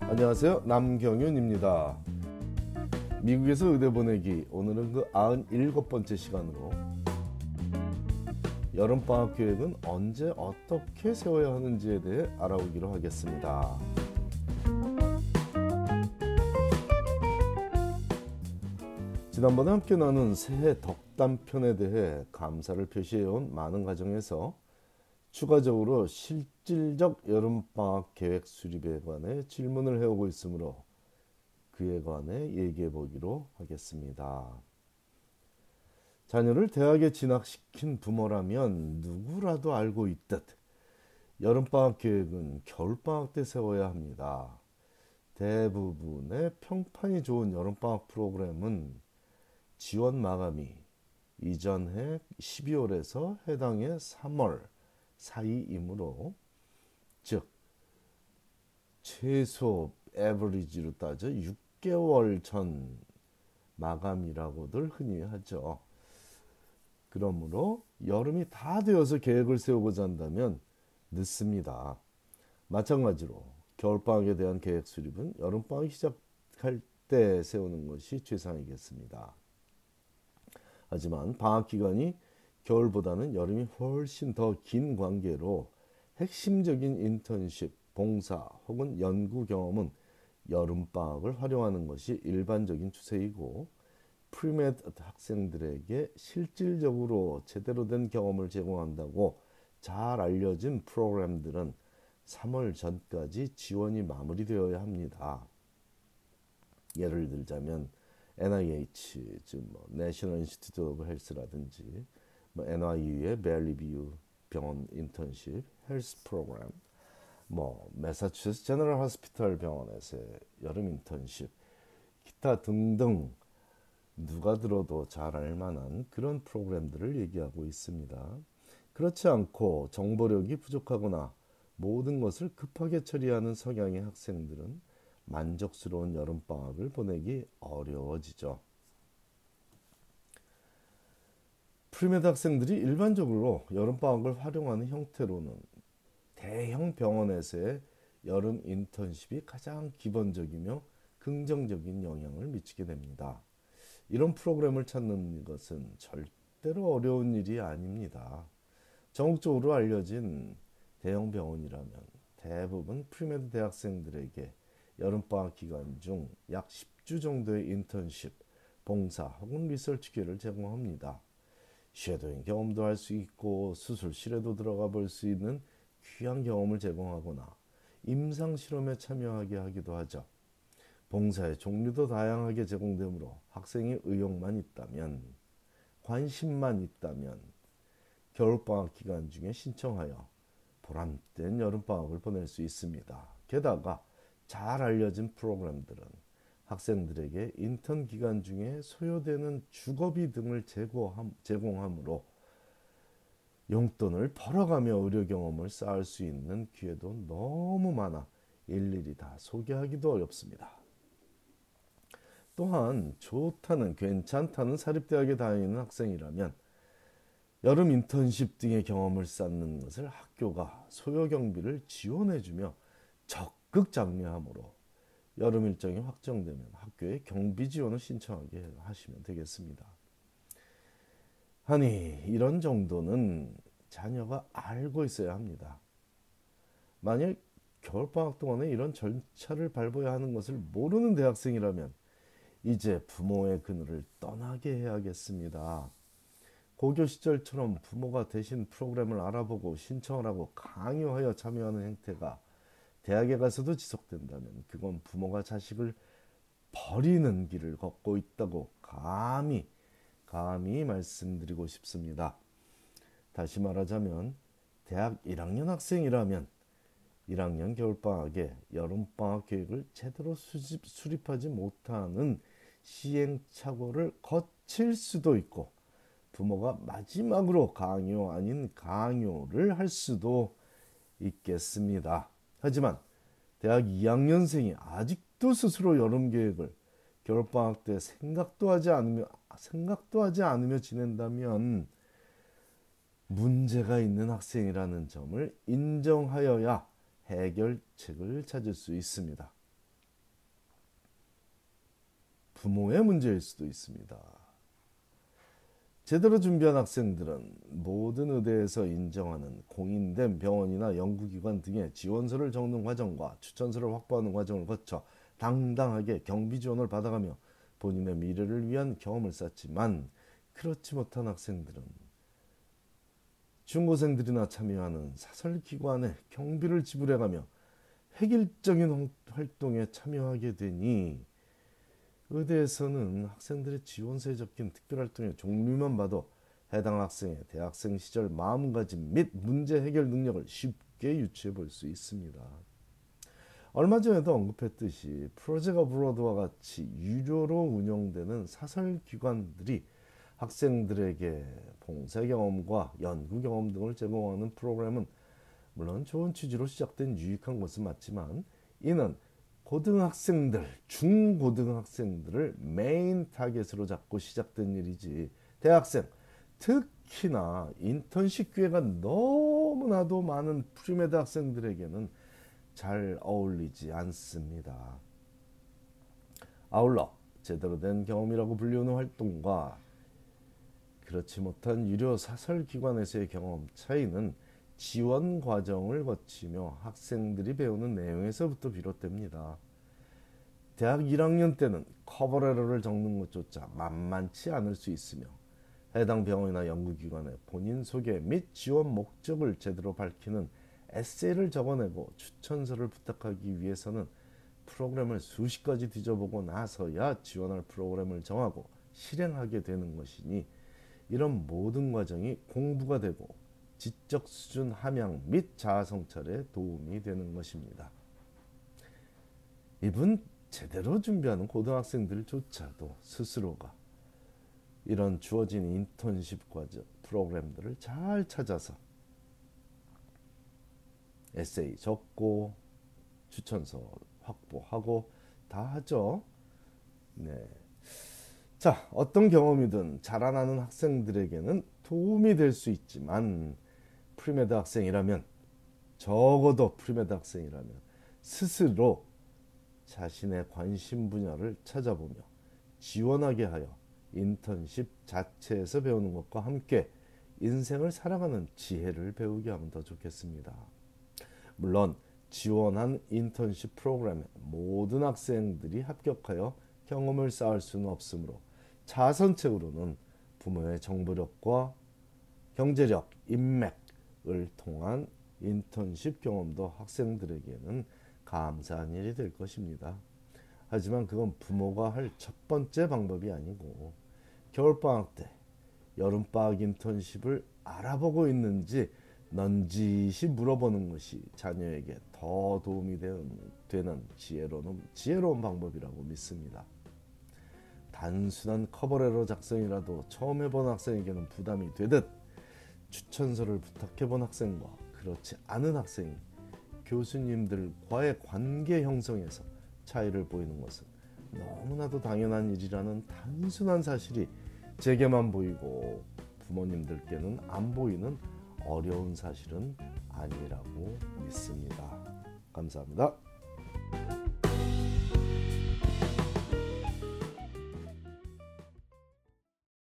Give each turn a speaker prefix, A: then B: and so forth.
A: 안녕하세요. 남경윤입니다. 미국에서 의대 보내기 오늘은 그 97번째 시간으로 여름방학 계획은 언제 어떻게 세워야 하는지에 대해 알아보기로 하겠습니다. 지난번에 함께 나눈 새해 덕담편에 대해 감사를 표시해온 많은 가정에서 추가적으로 실질적 여름방학 계획 수립에 관해 질문을 해오고 있으므로 그에 관해 얘기해 보기로 하겠습니다. 자녀를 대학에 진학시킨 부모라면 누구라도 알고 있듯 여름방학 계획은 겨울방학 때 세워야 합니다. 대부분의 평판이 좋은 여름방학 프로그램은 지원 마감이 이전 해 12월에서 해당 해 3월 사이이므로 즉 최소 에버리지로 따져 6개월 전 마감이라고들 흔히 하죠. 그러므로 여름이 다 되어서 계획을 세우고자 한다면 늦습니다. 마찬가지로 겨울방학에 대한 계획 수립은 여름방학 시작할 때 세우는 것이 최상이겠습니다. 하지만 방학 기간이 겨울보다는 여름이 훨씬 더 긴 관계로 핵심적인 인턴십, 봉사 혹은 연구 경험은 여름방학을 활용하는 것이 일반적인 추세이고 pre-med 학생들에게 실질적으로 제대로 된 경험을 제공한다고 잘 알려진 프로그램들은 3월 전까지 지원이 마무리되어야 합니다. 예를 들자면 NIH, 즉 뭐 National Institute of Health라든지 뭐 NYU의 벨리뷰 병원 인턴십, 헬스 프로그램, 뭐 매사추세츠 제너럴 호스피털 병원에서의 여름 인턴십, 기타 등등 누가 들어도 잘 알만한 그런 프로그램들을 얘기하고 있습니다. 그렇지 않고 정보력이 부족하거나 모든 것을 급하게 처리하는 성향의 학생들은 만족스러운 여름방학을 보내기 어려워지죠. pre-med 학생들이 일반적으로 여름방학을 활용하는 형태로는 대형 병원에서의 여름 인턴십이 가장 기본적이며 긍정적인 영향을 미치게 됩니다. 이런 프로그램을 찾는 것은 절대로 어려운 일이 아닙니다. 전국적으로 알려진 대형 병원이라면 대부분 premed 대학생들에게 여름방학 기간 중 약 10주 정도의 인턴십, 봉사 혹은 리서치 기회를 제공합니다. shadowing 경험도 할 수 있고 수술실에도 들어가 볼 수 있는 귀한 경험을 제공하거나 임상 실험에 참여하게 하기도 하죠. 봉사의 종류도 다양하게 제공되므로 학생의 의욕만 있다면 관심만 있다면 겨울방학 기간 중에 신청하여 보람된 여름방학을 보낼 수 있습니다. 게다가 잘 알려진 프로그램들은 학생들에게 인턴 기간 중에 소요되는 주거비 등을 제공함으로 용돈을 벌어가며 의료 경험을 쌓을 수 있는 기회도 너무 많아 일일이 다 소개하기도 어렵습니다. 또한 좋다는 괜찮다는 사립대학에 다니는 학생이라면 여름 인턴십 등의 경험을 쌓는 것을 학교가 소요 경비를 지원해주며 적극 장려하므로 여름 일정이 확정되면 학교에 경비 지원을 신청하게 하시면 되겠습니다. 아니 이런 정도는 자녀가 알고 있어야 합니다. 만약 겨울방학 동안에 이런 절차를 밟아야 하는 것을 모르는 대학생이라면 이제 부모의 그늘을 떠나게 해야겠습니다. 고교 시절처럼 부모가 대신 프로그램을 알아보고 신청을 하고 강요하여 참여하는 행태가 대학에 가서도 지속된다면 그건 부모가 자식을 버리는 길을 걷고 있다고 감히 감히 말씀드리고 싶습니다. 다시 말하자면 대학 1학년 학생이라면 1학년 겨울방학에 여름방학 계획을 제대로 수집, 수립하지 못하는 시행착오를 거칠 수도 있고 부모가 마지막으로 강요 아닌 강요를 할 수도 있겠습니다. 하지만 대학 2학년생이 아직도 스스로 여름 계획을 겨울방학 때 생각도 하지 않으며 생각도 하지 않으며 지낸다면 문제가 있는 학생이라는 점을 인정하여야 해결책을 찾을 수 있습니다. 부모의 문제일 수도 있습니다. 제대로 준비한 학생들은 모든 의대에서 인정하는 공인된 병원이나 연구기관 등의 지원서를 적는 과정과 추천서를 확보하는 과정을 거쳐 당당하게 경비 지원을 받아가며 본인의 미래를 위한 경험을 쌓지만 그렇지 못한 학생들은 중고생들이나 참여하는 사설기관에 경비를 지불해가며 획일적인 활동에 참여하게 되니 의대에서는 학생들의 지원서에 적힌 특별활동의 종류만 봐도 해당 학생의 대학생 시절 마음가짐 및 문제 해결 능력을 쉽게 유추해 볼 수 있습니다. 얼마 전에도 언급했듯이 프로젝트 브로드와 같이 유료로 운영되는 사설 기관들이 학생들에게 봉사 경험과 연구 경험 등을 제공하는 프로그램은 물론 좋은 취지로 시작된 유익한 것은 맞지만 이는 고등학생들, 중고등학생들을 main target으로 잡고 시작된 일이지 대학생, 특히나 인턴십 기회가 너무나도 많은 premed 학생들에게는 잘 어울리지 않습니다. 아울러 제대로 된 경험이라고 불리우는 활동과 그렇지 못한 유료 사설 기관에서의 경험 차이는 지원 과정을 거치며 학생들이 배우는 내용에서부터 비롯됩니다. 대학 1학년 때는 커버레터를 적는 것조차 만만치 않을 수 있으며 해당 병원이나 연구기관의 본인 소개 및 지원 목적을 제대로 밝히는 에세이를 적어내고 추천서를 부탁하기 위해서는 프로그램을 수십 가지 뒤져보고 나서야 지원할 프로그램을 정하고 실행하게 되는 것이니 이런 모든 과정이 공부가 되고 지적 수준 함양 및 자아 성찰에 도움이 되는 것입니다. 이분 제대로 준비하는 고등학생들조차도 스스로가 이런 주어진 인턴십 과정 프로그램들을 잘 찾아서 에세이 적고 추천서 확보하고 다 하죠. 네. 자, 어떤 경험이든 자라나는 학생들에게는 도움이 될 수 있지만 premed 학생이라면 적어도 premed 학생이라면 스스로 자신의 관심 분야를 찾아보며 지원하게 하여 인턴십 자체에서 배우는 것과 함께 인생을 살아가는 지혜를 배우게 하면 더 좋겠습니다. 물론 지원한 인턴십 프로그램에 모든 학생들이 합격하여 경험을 쌓을 수는 없으므로 자선책으로는 부모의 정보력과 경제력, 인맥 을 통한 인턴십 경험도 학생들에게는 감사한 일이 될 것입니다. 하지만 그건 부모가 할 첫 번째 방법이 아니고 겨울방학 때 여름방학 인턴십을 알아보고 있는지 넌지시 물어보는 것이 자녀에게 더 도움이 되는 지혜로운, 지혜로운 방법이라고 믿습니다. 단순한 커버레터 작성이라도 처음 해본 학생에게는 부담이 되듯 추천서를 부탁해본 학생과 그렇지 않은 학생이 교수님들과의 관계 형성에서 차이를 보이는 것은 너무나도 당연한 일이라는 단순한 사실이 제게만 보이고 부모님들께는 안 보이는 어려운 사실은 아니라고 믿습니다. 감사합니다.